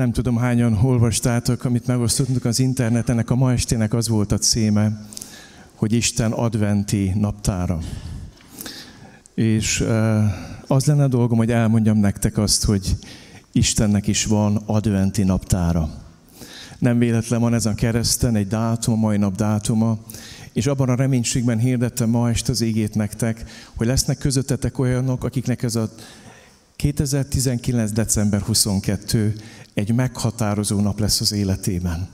nem tudom hányan olvastátok, amit megosztottunk az interneten, ennek a ma estének az volt a címe, hogy Isten adventi naptára. És az lenne a dolgom, hogy elmondjam nektek azt, hogy Istennek is van adventi naptára. Nem véletlen van a kereszten egy dátum, a mai nap dátuma, és abban a reménységben hirdettem ma este az égét nektek, hogy lesznek közöttetek olyanok, akiknek ez a 2019. december 22 egy meghatározó nap lesz az életében.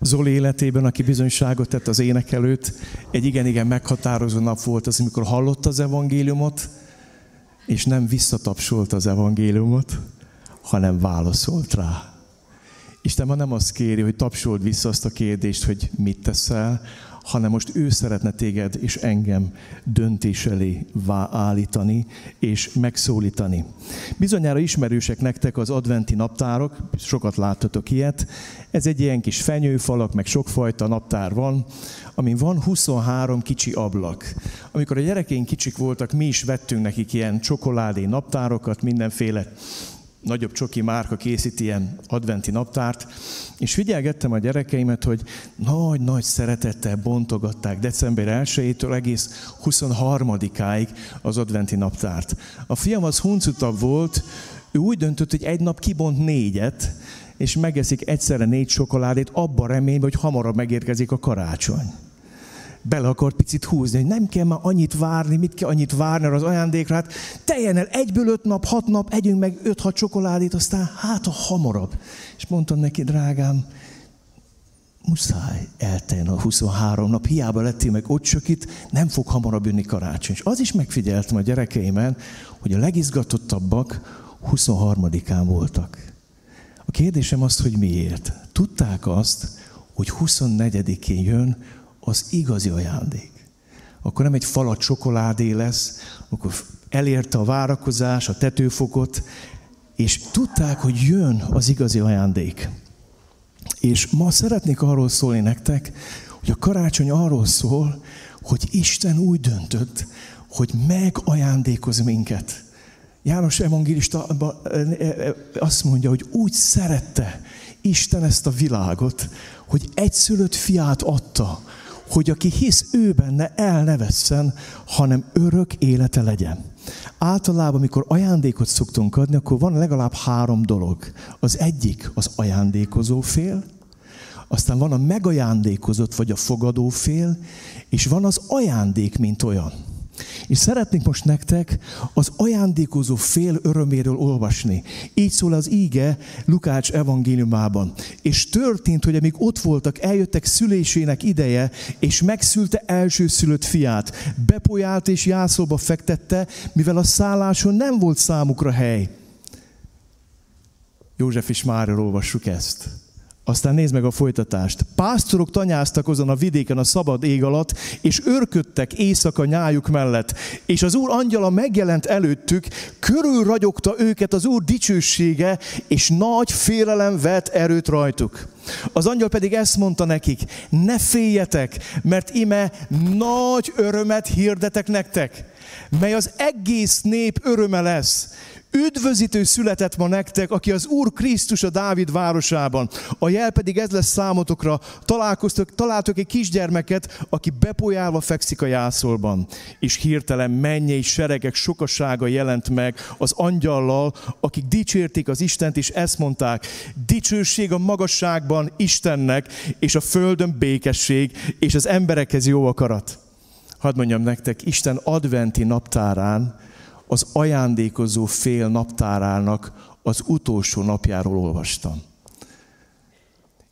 Zoli életében, aki bizonyságot tett az ének előtt, egy igen-igen meghatározó nap volt az, amikor hallotta az evangéliumot, és nem visszatapsolta az evangéliumot, hanem válaszolt rá. Isten ma nem azt kéri, hogy tapsold vissza azt a kérdést, hogy mit teszel, hanem most ő szeretne téged és engem döntés elé állítani és megszólítani. Bizonyára ismerősek nektek az adventi naptárok, sokat láttatok ilyet. Ez egy ilyen kis fenyőfalak, meg sokfajta naptár van, amin van 23 kicsi ablak. Amikor a gyerekeink kicsik voltak, mi is vettünk nekik ilyen csokoládé naptárokat, mindenféle nagyobb csoki márka készít ilyen adventi naptárt, és figyelgettem a gyerekeimet, hogy nagy-nagy szeretettel bontogatták december 1-től egész 23-áig az adventi naptárt. A fiam az huncutabb volt, ő úgy döntött, hogy egy nap kibont négyet, és megeszik egyszerre négy csokoládét, abban reményben, hogy hamarabb megérkezik a karácsony bele akart picit húzni, hogy nem kell már annyit várni, mit kell annyit várni az ajándékra, hát teljen el egyből öt nap, hat nap, együnk meg öt-hat csokoládét, aztán hát a hamarabb. És mondtam neki, drágám, muszáj elteljen a 23 nap, hiába lettél meg ott csak nem fog hamarabb jönni karácsony. És az is megfigyeltem a gyerekeimen, hogy a legizgatottabbak 23-án voltak. A kérdésem az, hogy miért. Tudták azt, hogy 24-én jön az igazi ajándék. Akkor nem egy falat csokoládé lesz, akkor elérte a várakozás, a tetőfokot, és tudták, hogy jön az igazi ajándék. És ma szeretnék arról szólni nektek, hogy a karácsony arról szól, hogy Isten úgy döntött, hogy megajándékoz minket. János evangélista azt mondja, hogy úgy szerette Isten ezt a világot, hogy egyszülött fiát adta, hogy aki hisz ő benne, el ne vesszen, hanem örök élete legyen. Általában, amikor ajándékot szoktunk adni, akkor van legalább három dolog. Az egyik az ajándékozó fél, aztán van a megajándékozott vagy a fogadó fél, és van az ajándék, mint olyan. És szeretnénk most nektek az ajándékozó fél öröméről olvasni. Így szól az íge Lukács evangéliumában. És történt, hogy amíg ott voltak, eljöttek szülésének ideje, és megszülte elsőszülött fiát. Bepolyált és jászolba fektette, mivel a szálláson nem volt számukra hely. József és Mária olvassuk ezt. Aztán nézd meg a folytatást. Pásztorok tanyáztak azon a vidéken a szabad ég alatt, és örködtek éjszaka nyájuk mellett. És az Úr angyala megjelent előttük, körül ragyogta őket az Úr dicsősége, és nagy félelem vett erőt rajtuk. Az angyal pedig ezt mondta nekik, ne féljetek, mert ime nagy örömet hirdetek nektek, mely az egész nép öröme lesz. Üdvözítő született ma nektek, aki az Úr Krisztus a Dávid városában. A jel pedig ez lesz számotokra. Találkoztok, találtok egy kisgyermeket, aki bepolyálva fekszik a jászolban. És hirtelen mennyei seregek sokasága jelent meg az angyallal, akik dicsérték az Istent, és ezt mondták, dicsőség a magasságban Istennek, és a földön békesség, és az emberekhez jó akarat. Hadd mondjam nektek, Isten adventi naptárán az ajándékozó fél naptárának az utolsó napjáról olvastam.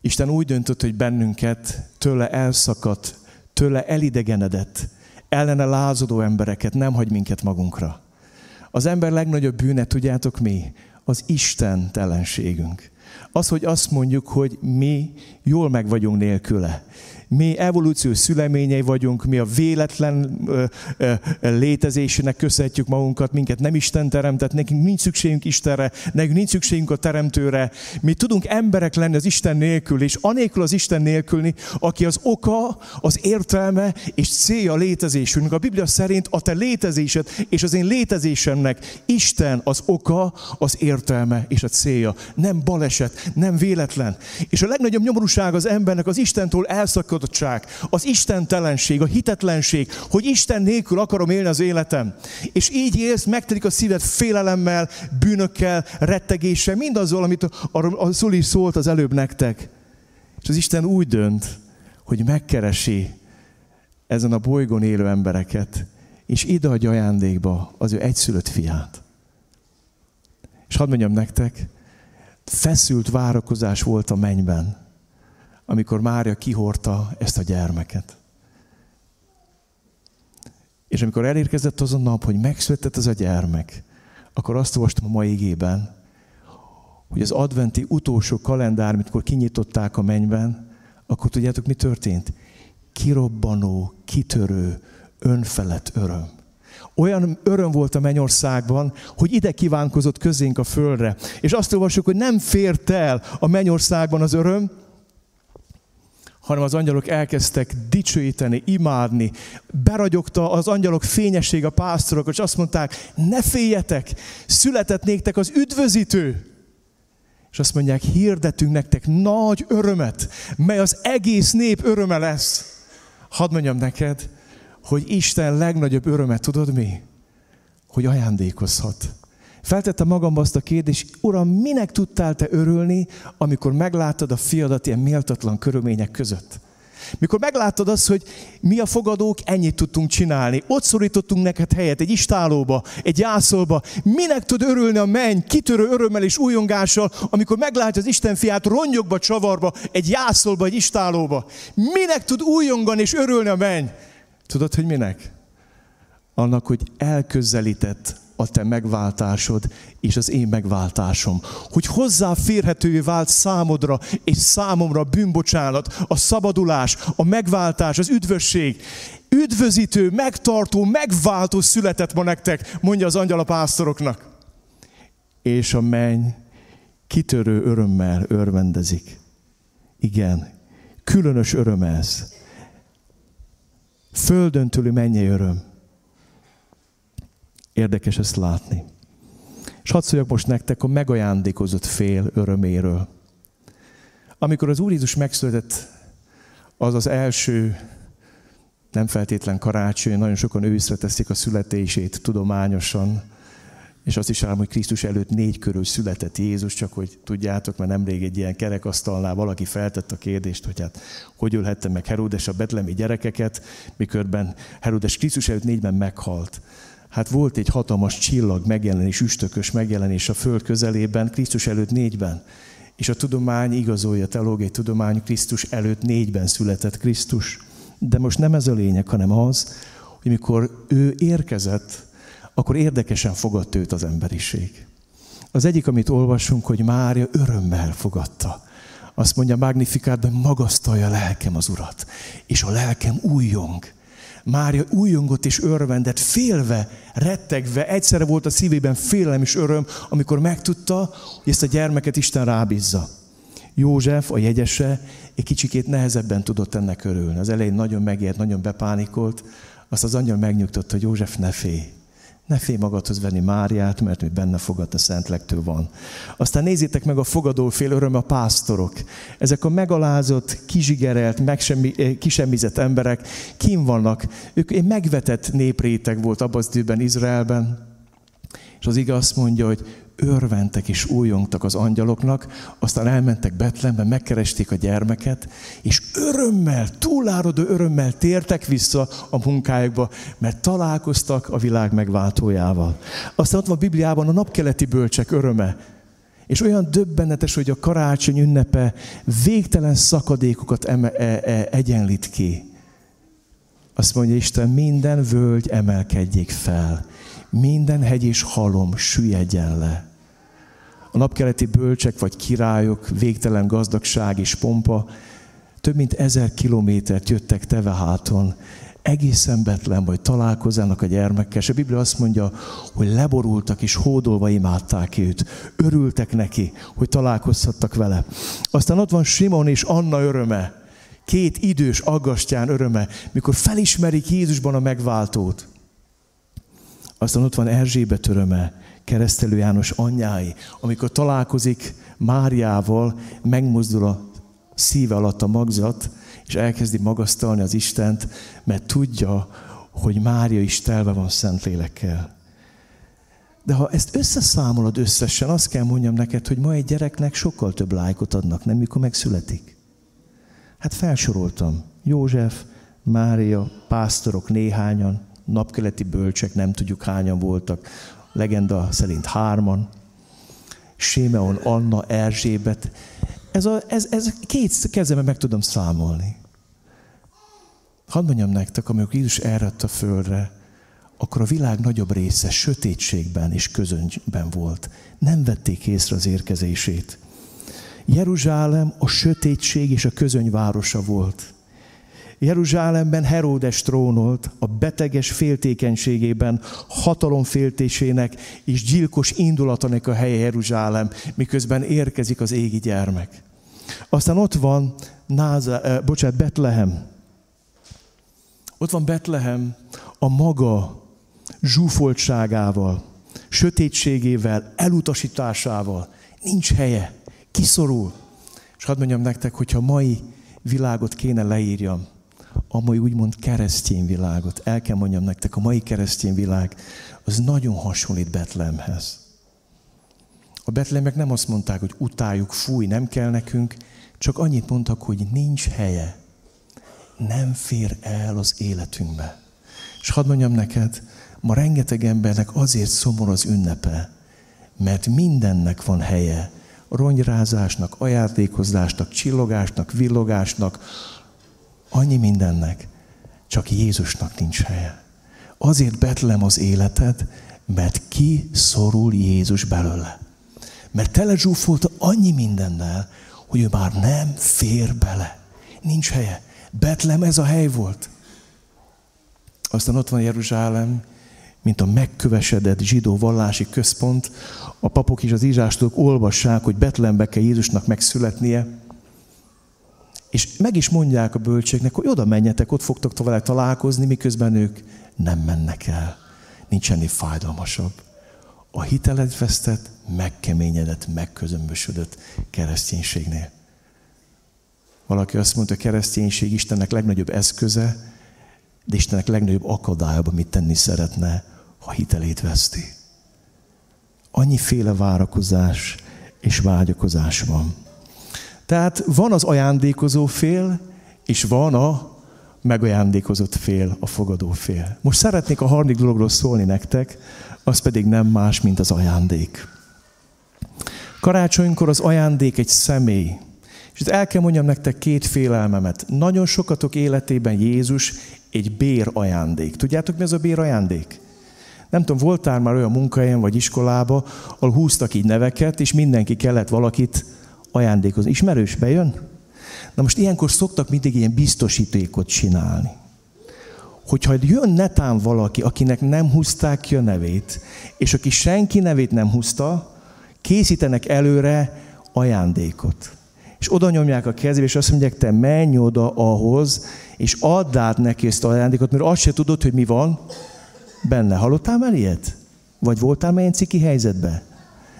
Isten úgy döntött, hogy bennünket tőle elszakadt, tőle elidegenedett, ellene lázadó embereket nem hagy minket magunkra. Az ember legnagyobb bűne, tudjátok mi? Az Isten telenségünk. Az, hogy azt mondjuk, hogy mi jól meg vagyunk nélküle. Mi evolúció szüleményei vagyunk, mi a véletlen ö, ö, létezésének köszönhetjük magunkat, minket nem Isten teremtett, nekünk nincs szükségünk Istenre, nekünk nincs szükségünk a Teremtőre. Mi tudunk emberek lenni az Isten nélkül, és anélkül az Isten nélkülni, aki az oka, az értelme és célja a létezésünknek. A Biblia szerint a te létezésed és az én létezésemnek Isten az oka, az értelme és a célja. Nem baleset, nem véletlen. És a legnagyobb nyomorúság az embernek az Istentől elszakadottság, az istentelenség, a hitetlenség, hogy Isten nélkül akarom élni az életem. És így élsz, megtelik a szíved félelemmel, bűnökkel, rettegéssel, mindazzal, amit a, a Zoli szólt az előbb nektek. És az Isten úgy dönt, hogy megkeresi ezen a bolygón élő embereket, és ideadja ajándékba az ő egyszülött fiát. És hadd mondjam nektek, feszült várakozás volt a mennyben, amikor Mária kihorta ezt a gyermeket. És amikor elérkezett az a nap, hogy megszületett ez a gyermek, akkor azt olvastam a mai igében, hogy az adventi utolsó kalendár, amikor kinyitották a mennyben, akkor tudjátok, mi történt? Kirobbanó, kitörő, önfelett öröm. Olyan öröm volt a mennyországban, hogy ide kívánkozott közénk a földre. És azt olvassuk, hogy nem fért el a mennyországban az öröm, hanem az angyalok elkezdtek dicsőíteni, imádni. Beragyogta az angyalok fényesség a pásztorok, és azt mondták, ne féljetek, született néktek az üdvözítő. És azt mondják, hirdetünk nektek nagy örömet, mely az egész nép öröme lesz. Hadd mondjam neked, hogy Isten legnagyobb örömet tudod mi? Hogy ajándékozhat. Feltettem magamba azt a kérdést, Uram, minek tudtál te örülni, amikor megláttad a fiadat ilyen méltatlan körülmények között? Mikor megláttad azt, hogy mi a fogadók, ennyit tudtunk csinálni. Ott szorítottunk neked helyet, egy istálóba, egy jászolba. Minek tud örülni a menny, kitörő örömmel és újongással, amikor meglátja az Isten fiát rongyokba, csavarba, egy jászolba, egy istálóba. Minek tud újongani és örülni a menny? Tudod, hogy minek? Annak, hogy elközelített a te megváltásod és az én megváltásom. Hogy hozzáférhetővé vált számodra és számomra a bűnbocsánat, a szabadulás, a megváltás, az üdvösség. Üdvözítő, megtartó, megváltó született ma nektek, mondja az angyal a pásztoroknak. És a menny kitörő örömmel örvendezik. Igen, különös öröm ez. Földön túli mennyei öröm. Érdekes ezt látni. És hadd szóljak most nektek a megajándékozott fél öröméről. Amikor az Úr Jézus megszületett, az az első, nem feltétlen karácsony, nagyon sokan őszre teszik a születését tudományosan, és azt is állom, hogy Krisztus előtt négy körül született Jézus, csak hogy tudjátok, mert nemrég egy ilyen kerekasztalnál valaki feltett a kérdést, hogy hát hogy ölhette meg Herodes a betlemi gyerekeket, miközben Herodes Krisztus előtt négyben meghalt. Hát volt egy hatalmas csillag megjelenés, üstökös megjelenés a föld közelében, Krisztus előtt négyben. És a tudomány igazolja, teológiai tudomány Krisztus előtt négyben született Krisztus. De most nem ez a lényeg, hanem az, hogy mikor ő érkezett, akkor érdekesen fogadta őt az emberiség. Az egyik, amit olvasunk, hogy Mária örömmel fogadta. Azt mondja Magnifikát, de magasztalja a lelkem az Urat, és a lelkem újjong. Mária újongott és örvendett, félve, rettegve, egyszerre volt a szívében félelem és öröm, amikor megtudta, hogy ezt a gyermeket Isten rábízza. József, a jegyese, egy kicsikét nehezebben tudott ennek örülni. Az elején nagyon megért, nagyon bepánikolt, azt az angyal megnyugtatta, hogy József ne félj. Ne félj magadhoz venni Máriát, mert ő benne fogad a Szent Legtől van. Aztán nézzétek meg a fogadófél öröm a pásztorok. Ezek a megalázott, kizsigerelt, megsemmi, eh, kisemmizett emberek kim vannak. Ők egy megvetett népréteg volt abban az időben Izraelben. És az igaz mondja, hogy örventek és újongtak az angyaloknak, aztán elmentek Betlembe, megkeresték a gyermeket, és örömmel, túlárodó örömmel tértek vissza a munkájukba, mert találkoztak a világ megváltójával. Aztán ott van a Bibliában a napkeleti bölcsek öröme, és olyan döbbenetes, hogy a karácsony ünnepe végtelen szakadékokat eme, e, e, egyenlít ki. Azt mondja Isten, minden völgy emelkedjék fel, minden hegy és halom süllyedjen le. A napkeleti bölcsek vagy királyok, végtelen gazdagság és pompa több mint ezer kilométert jöttek Teveháton, egészen Betlen, vagy találkozzának a gyermekkel, és a Biblia azt mondja, hogy leborultak és hódolva imádták őt. Örültek neki, hogy találkozhattak vele. Aztán ott van Simon és Anna öröme, két idős aggastyán öröme, mikor felismerik Jézusban a megváltót. Aztán ott van Erzsébet öröme, keresztelő János anyjái, amikor találkozik Máriával, megmozdul a szíve alatt a magzat, és elkezdi magasztalni az Istent, mert tudja, hogy Mária is telve van Szentlélekkel. De ha ezt összeszámolod összesen, azt kell mondjam neked, hogy ma egy gyereknek sokkal több lájkot adnak, nem mikor megszületik. Hát felsoroltam. József, Mária, pásztorok néhányan, napkeleti bölcsek, nem tudjuk hányan voltak, legenda szerint hárman, Sémeon, Anna, Erzsébet. Ez, a, ez, ez két kezemben meg tudom számolni. Hadd mondjam nektek, amikor Jézus elrett a földre, akkor a világ nagyobb része sötétségben és közönyben volt. Nem vették észre az érkezését. Jeruzsálem a sötétség és a közöny városa volt. Jeruzsálemben Heródes trónolt, a beteges féltékenységében, hatalomféltésének és gyilkos indulatanak a helye Jeruzsálem, miközben érkezik az égi gyermek. Aztán ott van Náza, eh, bocsánat, Betlehem. Ott van Betlehem a maga zsúfoltságával, sötétségével, elutasításával. Nincs helye, kiszorul. És hadd mondjam nektek, hogyha mai világot kéne leírjam, a mai úgymond keresztény világot, el kell mondjam nektek, a mai keresztény világ az nagyon hasonlít Betlehemhez. A betlemek nem azt mondták, hogy utáljuk, fúj, nem kell nekünk, csak annyit mondtak, hogy nincs helye. Nem fér el az életünkbe. És hadd mondjam neked, ma rengeteg embernek azért szomor az ünnepe, mert mindennek van helye. Rongyrázásnak, ajándékozásnak, csillogásnak, villogásnak, annyi mindennek, csak Jézusnak nincs helye. Azért betlem az életed, mert ki szorul Jézus belőle. Mert tele zsúfolt annyi mindennel, hogy ő már nem fér bele. Nincs helye. Betlem ez a hely volt. Aztán ott van Jeruzsálem, mint a megkövesedett zsidó vallási központ. A papok és az írástól olvassák, hogy Betlembe kell Jézusnak megszületnie. És meg is mondják a bölcségnek, hogy oda menjetek, ott fogtok vele találkozni, miközben ők nem mennek el. Nincs ennél fájdalmasabb. A hitelet vesztett, megkeményedett, megközömbösödött kereszténységnél. Valaki azt mondta, a kereszténység Istennek legnagyobb eszköze, de Istennek legnagyobb akadályba, mit tenni szeretne, ha hitelét veszti. Annyiféle várakozás és vágyakozás van. Tehát van az ajándékozó fél, és van a megajándékozott fél, a fogadó fél. Most szeretnék a harmadik dologról szólni nektek, az pedig nem más, mint az ajándék. Karácsonykor az ajándék egy személy. És itt el kell mondjam nektek két félelmemet. Nagyon sokatok életében Jézus egy bér ajándék. Tudjátok, mi az a bér ajándék? Nem tudom, voltál már olyan munkahelyen vagy iskolába, ahol húztak így neveket, és mindenki kellett valakit ajándékozni. Ismerős bejön? Na most ilyenkor szoktak mindig ilyen biztosítékot csinálni. Hogyha jön netán valaki, akinek nem húzták ki a nevét, és aki senki nevét nem húzta, készítenek előre ajándékot. És oda nyomják a kezébe, és azt mondják, te menj oda ahhoz, és add át neki ezt a ajándékot, mert azt se tudod, hogy mi van benne. Hallottál már ilyet? Vagy voltál már ilyen ciki helyzetben?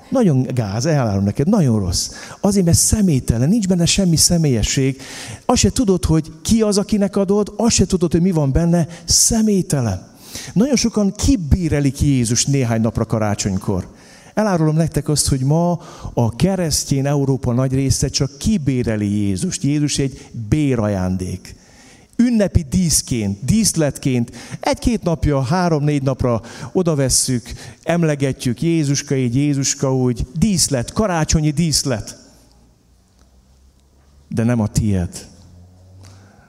Nagyon gáz, elárulom neked, nagyon rossz. Azért, mert személytelen, nincs benne semmi személyesség. Azt se tudod, hogy ki az, akinek adod, azt se tudod, hogy mi van benne, személytelen. Nagyon sokan kibérelik Jézus néhány napra karácsonykor. Elárulom nektek azt, hogy ma a keresztény Európa nagy része csak kibéreli Jézust. Jézus egy bérajándék ünnepi díszként, díszletként egy-két napja, három-négy napra odavesszük, emlegetjük Jézuska így, Jézuska úgy, díszlet, karácsonyi díszlet. De nem a tied.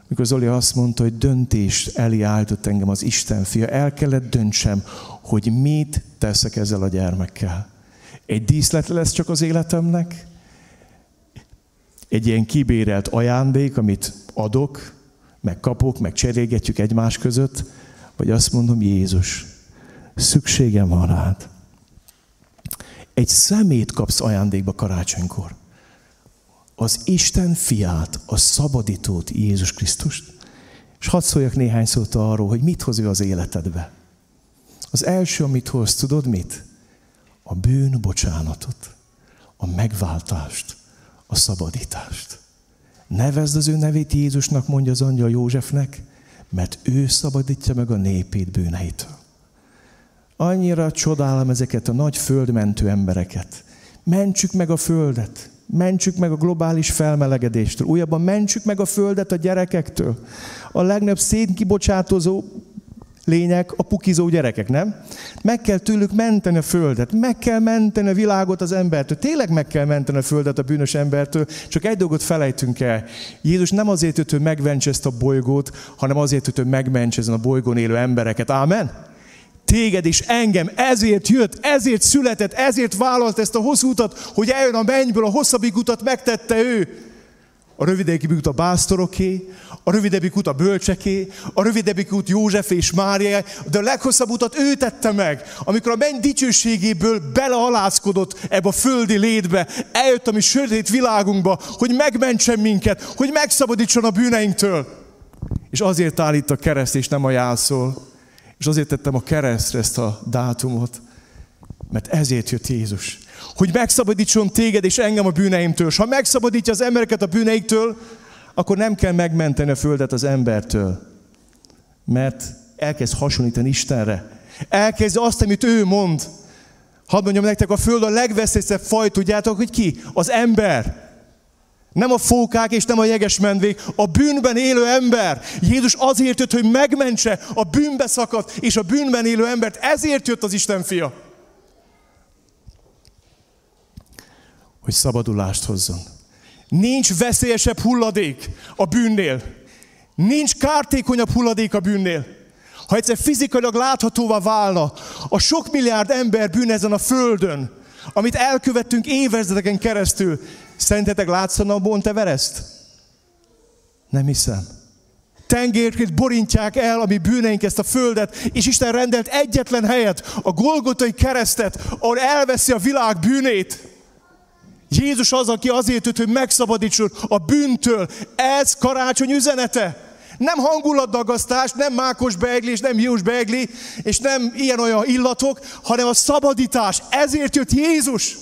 Mikor Zoli azt mondta, hogy döntés elé állított engem az Isten fia, el kellett döntsem, hogy mit teszek ezzel a gyermekkel. Egy díszlet lesz csak az életemnek, egy ilyen kibérelt ajándék, amit adok, meg kapok, meg cserélgetjük egymás között, vagy azt mondom, Jézus, szükségem van rád. Egy szemét kapsz ajándékba karácsonykor. Az Isten fiát, a szabadítót, Jézus Krisztust. És hadd szóljak néhány szót arról, hogy mit hoz ő az életedbe. Az első, amit hoz, tudod mit? A bűn bocsánatot, a megváltást, a szabadítást. Nevezd az ő nevét Jézusnak, mondja az angyal Józsefnek, mert ő szabadítja meg a népét bűneitől. Annyira csodálom ezeket a nagy földmentő embereket. Mentsük meg a földet, mentsük meg a globális felmelegedéstől, újabban mentsük meg a földet a gyerekektől. A legnagyobb szénkibocsátózó lények a pukizó gyerekek, nem? Meg kell tőlük menteni a földet, meg kell menteni a világot az embertől. Tényleg meg kell menteni a földet a bűnös embertől, csak egy dolgot felejtünk el. Jézus nem azért jött, hogy megmentse ezt a bolygót, hanem azért jött, hogy megmentse ezen a bolygón élő embereket. Ámen? Téged is engem, ezért jött, ezért született, ezért vállalt ezt a hosszú utat, hogy eljön a mennyből, a hosszabbik utat megtette ő. A rövidebbik út a básztoroké, a rövidebbik út a bölcseké, a rövidebbik út József és Mária, de a leghosszabb utat ő tette meg, amikor a menny dicsőségéből belealázkodott ebbe a földi létbe, eljött a mi sötét világunkba, hogy megmentsen minket, hogy megszabadítson a bűneinktől. És azért áll a kereszt, és nem a jászol. És azért tettem a keresztre ezt a dátumot, mert ezért jött Jézus hogy megszabadítson téged és engem a bűneimtől. És ha megszabadítja az embereket a bűneiktől, akkor nem kell megmenteni a földet az embertől. Mert elkezd hasonlítani Istenre. Elkezd azt, amit ő mond. Hadd mondjam nektek, a föld a legveszélyesebb faj, tudjátok, hogy ki? Az ember. Nem a fókák és nem a jeges mendvék, a bűnben élő ember. Jézus azért jött, hogy megmentse a bűnbe szakadt és a bűnben élő embert. Ezért jött az Isten fia. Hogy szabadulást hozzon. Nincs veszélyesebb hulladék a bűnnél. Nincs kártékonyabb hulladék a bűnnél. Ha egyszer fizikailag láthatóvá válna a sok milliárd ember bűn ezen a földön, amit elkövettünk évezredeken keresztül, szerintetek látszana a Mount Everest? Nem hiszem. Tengérként borintják el a mi bűneink ezt a földet, és Isten rendelt egyetlen helyet, a Golgotai keresztet, ahol elveszi a világ bűnét. Jézus az, aki azért jött, hogy megszabadítson a bűntől. Ez karácsony üzenete. Nem hangulatdagasztás, nem mákos beegli, és nem jós beegli, és nem ilyen-olyan illatok, hanem a szabadítás. Ezért jött Jézus.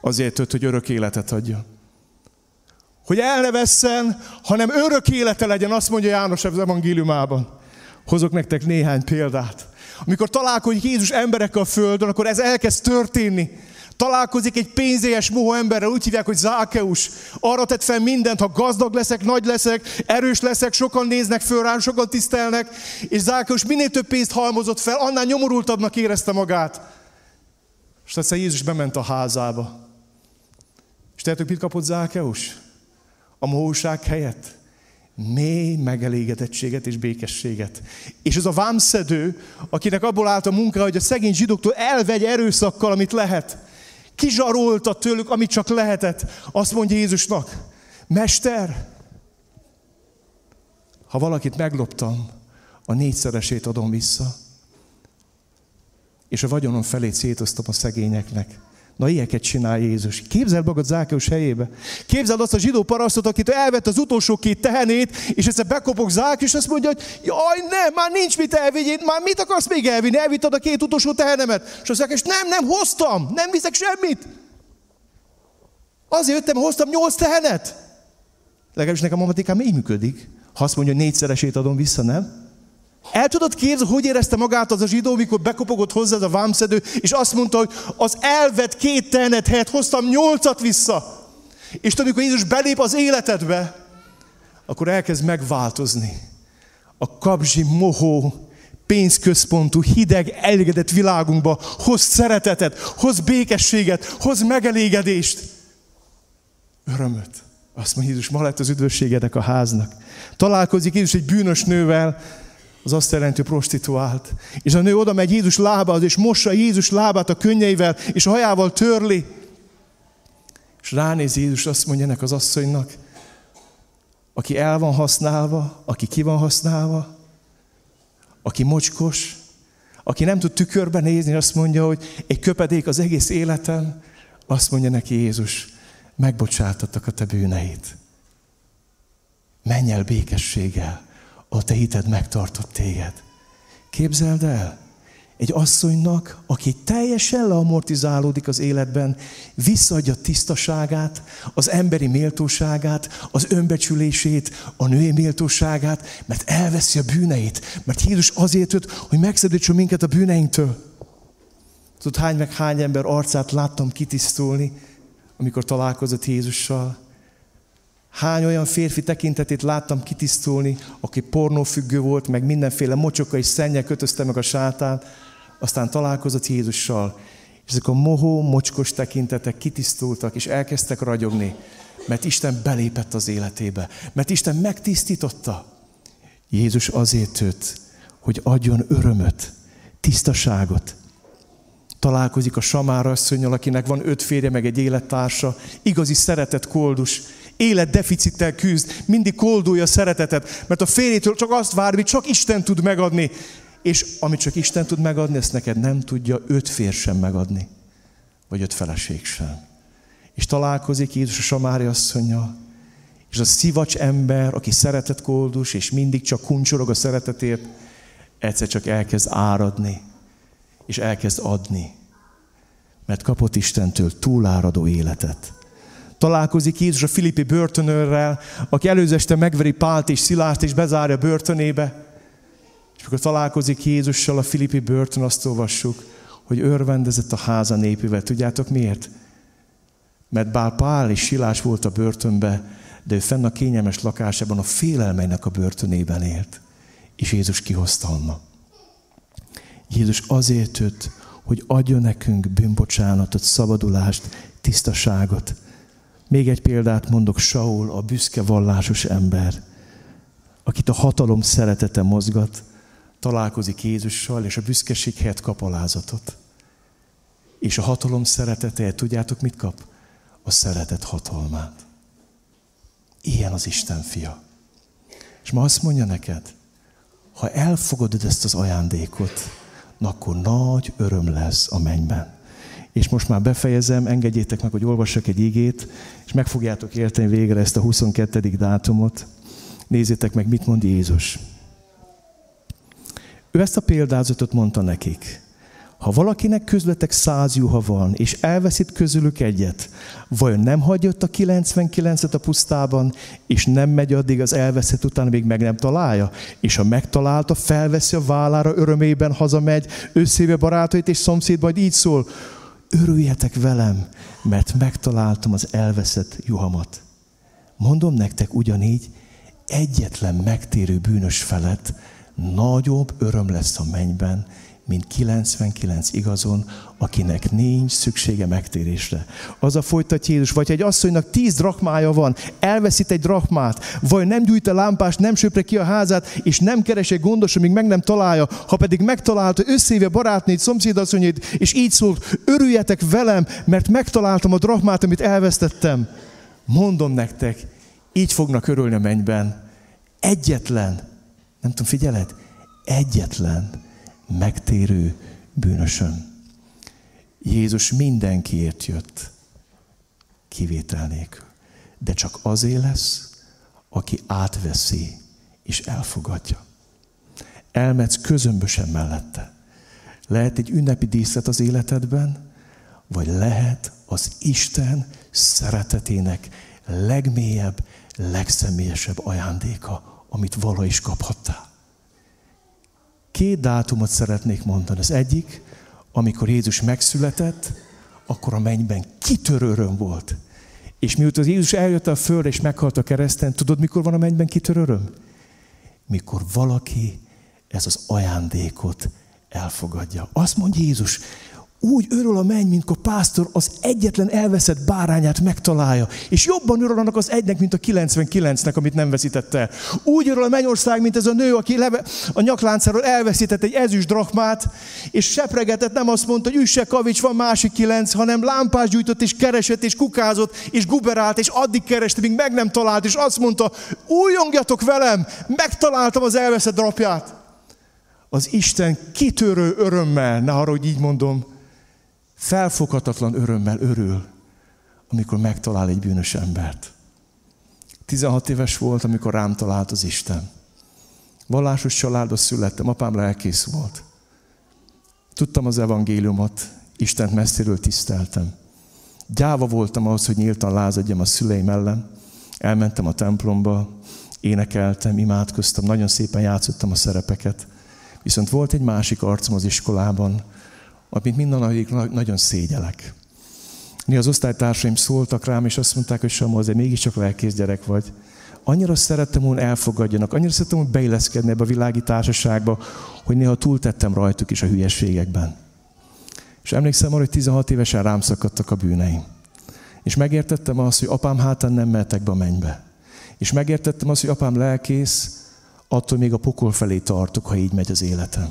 Azért jött, hogy örök életet adja. Hogy el ne vesszen, hanem örök élete legyen, azt mondja János az evangéliumában. Hozok nektek néhány példát. Amikor találkozik Jézus emberekkel a földön, akkor ez elkezd történni. Találkozik egy pénzélyes mohó emberrel, úgy hívják, hogy Zákeus. Arra tett fel mindent, ha gazdag leszek, nagy leszek, erős leszek, sokan néznek föl rám, sokan tisztelnek. És Zákeus minél több pénzt halmozott fel, annál nyomorultabbnak érezte magát. És aztán Jézus bement a házába. És tehetők, mit kapott Zákeus? A mohóság helyett mély megelégedettséget és békességet. És ez a vámszedő, akinek abból állt a munka, hogy a szegény zsidóktól elvegye erőszakkal, amit lehet. Kizsarolta tőlük, amit csak lehetett. Azt mondja Jézusnak, Mester, ha valakit megloptam, a négyszeresét adom vissza. És a vagyonom felét szétoztam a szegényeknek. Na ilyeket csinál Jézus. Képzeld magad Zákeus helyébe. Képzeld azt a zsidó parasztot, akit elvett az utolsó két tehenét, és egyszer bekopog Zák, és azt mondja, hogy jaj, nem, már nincs mit elvigyél, már mit akarsz még elvinni? Elvittad a két utolsó tehenemet. És az és nem, nem hoztam, nem viszek semmit. Azért jöttem, hoztam nyolc tehenet. Legalábbis nekem a matikám így működik. Ha azt mondja, hogy négyszeresét adom vissza, nem? El tudod képzelni, hogy érezte magát az a zsidó, mikor bekopogott hozzá ez a vámszedő, és azt mondta, hogy az elvett két tehenet helyett hoztam nyolcat vissza. És tudod, amikor Jézus belép az életedbe, akkor elkezd megváltozni. A kapzsi, mohó, pénzközpontú, hideg, elégedett világunkba hoz szeretetet, hoz békességet, hoz megelégedést, örömöt. Azt mondja Jézus, ma lett az üdvösségedek a háznak. Találkozik Jézus egy bűnös nővel, az azt jelenti, prostituált. És a nő oda megy Jézus lábához, és mossa Jézus lábát a könnyeivel, és a hajával törli. És ránéz Jézus, azt mondja ennek az asszonynak, aki el van használva, aki ki van használva, aki mocskos, aki nem tud tükörbe nézni, azt mondja, hogy egy köpedék az egész életem, azt mondja neki Jézus, megbocsátattak a te bűneit. Menj el békességgel, a te hited megtartott téged. Képzeld el, egy asszonynak, aki teljesen leamortizálódik az életben, visszaadja tisztaságát, az emberi méltóságát, az önbecsülését, a női méltóságát, mert elveszi a bűneit. Mert Jézus azért jött, hogy megszabadítson minket a bűneinktől. Tudod, hány meg hány ember arcát láttam kitisztulni, amikor találkozott Jézussal. Hány olyan férfi tekintetét láttam kitisztulni, aki pornófüggő volt, meg mindenféle mocsoka és szennyel kötözte meg a sátán, aztán találkozott Jézussal, és ezek a mohó, mocskos tekintetek kitisztultak, és elkezdtek ragyogni, mert Isten belépett az életébe, mert Isten megtisztította. Jézus azért jött, hogy adjon örömöt, tisztaságot. Találkozik a Samár asszonynal, akinek van öt férje, meg egy élettársa, igazi szeretet koldus, életdeficittel küzd, mindig koldulja a szeretetet, mert a férjétől csak azt vár, hogy csak Isten tud megadni és amit csak Isten tud megadni, ezt neked nem tudja öt fér sem megadni, vagy öt feleség sem. És találkozik Jézus a Samári asszonyjal, és a szivacs ember, aki szeretett koldus, és mindig csak kuncsorog a szeretetért, egyszer csak elkezd áradni, és elkezd adni, mert kapott Istentől túláradó életet. Találkozik Jézus a Filippi börtönőrrel, aki előző este megveri Pált és Szilást, és bezárja börtönébe, és amikor találkozik Jézussal a Filippi börtön, azt olvassuk, hogy örvendezett a háza népével. Tudjátok miért? Mert bár Pál és Silás volt a börtönbe, de ő fenn a kényelmes lakásában a félelmeinek a börtönében élt. És Jézus kihozta onnan. Jézus azért jött, hogy adjon nekünk bűnbocsánatot, szabadulást, tisztaságot. Még egy példát mondok, Saul, a büszke vallásos ember, akit a hatalom szeretete mozgat, találkozik Jézussal, és a büszkeség helyett kap alázatot. És a hatalom szeretete, tudjátok mit kap? A szeretet hatalmát. Ilyen az Isten fia. És ma azt mondja neked, ha elfogadod ezt az ajándékot, na akkor nagy öröm lesz a mennyben. És most már befejezem, engedjétek meg, hogy olvassak egy igét, és meg fogjátok érteni végre ezt a 22. dátumot. Nézzétek meg, mit mond Jézus. Ő ezt a példázatot mondta nekik. Ha valakinek közletek száz juha van, és elveszít közülük egyet, vajon nem hagyja a 99-et a pusztában, és nem megy addig az elveszett után, még meg nem találja? És ha megtalálta, felveszi a vállára, örömében hazamegy, összéve barátait és szomszéd, majd így szól, örüljetek velem, mert megtaláltam az elveszett juhamat. Mondom nektek ugyanígy, egyetlen megtérő bűnös felett, nagyobb öröm lesz a mennyben, mint 99 igazon, akinek nincs szüksége megtérésre. Az a folytatja Jézus, vagy egy asszonynak tíz drachmája van, elveszít egy drachmát, vagy nem gyújt a lámpást, nem söpre ki a házát, és nem keres egy gondos, amíg meg nem találja, ha pedig megtalálta, összéve barátnét, szomszédasszonyét, és így szólt, örüljetek velem, mert megtaláltam a drachmát, amit elvesztettem. Mondom nektek, így fognak örülni a mennyben. Egyetlen nem tudom, figyeled? Egyetlen megtérő bűnösön. Jézus mindenkiért jött, kivétel nélkül. De csak azért lesz, aki átveszi és elfogadja. Elmetsz közömbösen mellette. Lehet egy ünnepi díszlet az életedben, vagy lehet az Isten szeretetének legmélyebb, legszemélyesebb ajándéka, amit vala is kaphattál. Két dátumot szeretnék mondani. Az egyik, amikor Jézus megszületett, akkor a mennyben kitörő öröm volt. És miután Jézus eljött a földre és meghalt a kereszten, tudod, mikor van a mennyben kitörő öröm? Mikor valaki ez az ajándékot elfogadja. Azt mondja Jézus, úgy örül a menny, mint a pásztor az egyetlen elveszett bárányát megtalálja. És jobban örül annak az egynek, mint a 99-nek, amit nem veszítette Úgy örül a mennyország, mint ez a nő, aki leve, a nyakláncáról elveszített egy ezüst drachmát, és sepregetett, nem azt mondta, hogy üsse kavics, van másik kilenc, hanem lámpás gyújtott, és keresett, és kukázott, és guberált, és addig kereste, míg meg nem talált, és azt mondta, újongjatok velem, megtaláltam az elveszett drapját. Az Isten kitörő örömmel, ne arra, hogy így mondom, felfoghatatlan örömmel örül, amikor megtalál egy bűnös embert. 16 éves volt, amikor rám talált az Isten. Vallásos családba születtem, apám lelkész volt. Tudtam az evangéliumot, Istent messziről tiszteltem. Gyáva voltam ahhoz, hogy nyíltan lázadjam a szüleim ellen. Elmentem a templomba, énekeltem, imádkoztam, nagyon szépen játszottam a szerepeket. Viszont volt egy másik arcom az iskolában, amit mindennatig nagyon szégyelek. Mi az osztálytársaim szóltak rám, és azt mondták, hogy Samu, azért mégiscsak lelkész gyerek vagy. Annyira szerettem volna elfogadjanak, annyira szerettem volna beilleszkedni ebbe a világi társaságba, hogy néha túltettem rajtuk is a hülyeségekben. És emlékszem arra, hogy 16 évesen rám szakadtak a bűneim. És megértettem azt, hogy apám hátán nem mehetek be a mennybe. És megértettem azt, hogy apám lelkész, attól még a pokol felé tartok, ha így megy az életem.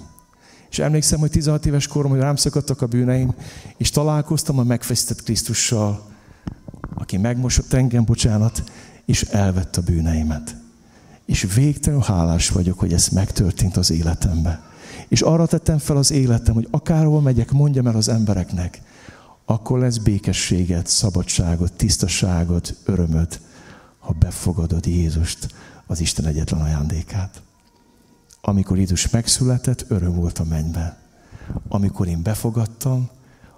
És emlékszem, hogy 16 éves korom, hogy rám szakadtak a bűneim, és találkoztam a megfeszített Krisztussal, aki megmosott engem, bocsánat, és elvett a bűneimet. És végtelenül hálás vagyok, hogy ez megtörtént az életembe. És arra tettem fel az életem, hogy akárhol megyek, mondjam el az embereknek, akkor lesz békességet, szabadságot, tisztaságot, örömöt, ha befogadod Jézust, az Isten egyetlen ajándékát. Amikor Jézus megszületett, öröm volt a mennyben. Amikor én befogadtam,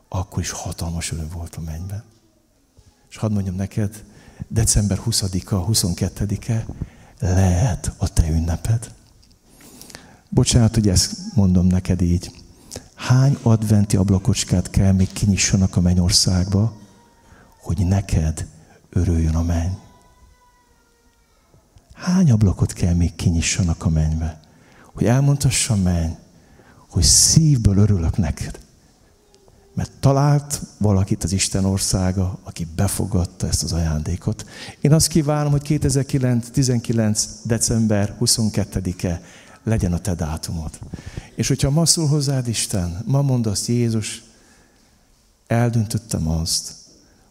akkor is hatalmas öröm volt a mennyben. És hadd mondjam neked, december 20-a, 22-e lehet a te ünneped. Bocsánat, hogy ezt mondom neked így. Hány adventi ablakocskát kell még kinyissanak a mennyországba, hogy neked örüljön a menny? Hány ablakot kell még kinyissanak a mennybe? Hogy elmondhassam menj, hogy szívből örülök neked. Mert talált valakit az Isten országa, aki befogadta ezt az ajándékot. Én azt kívánom, hogy 2019. december 22-e legyen a te dátumod. És hogyha ma szól hozzád Isten, ma mond azt Jézus, eldöntöttem azt,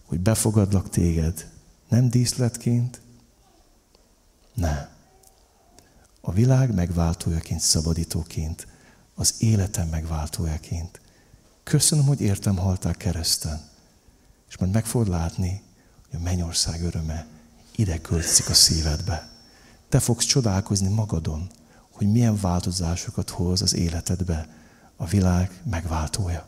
hogy befogadlak téged, nem díszletként, nem a világ megváltójaként, szabadítóként, az életem megváltójaként. Köszönöm, hogy értem haltál kereszten. És majd meg fogod látni, hogy a mennyország öröme ide költszik a szívedbe. Te fogsz csodálkozni magadon, hogy milyen változásokat hoz az életedbe a világ megváltója.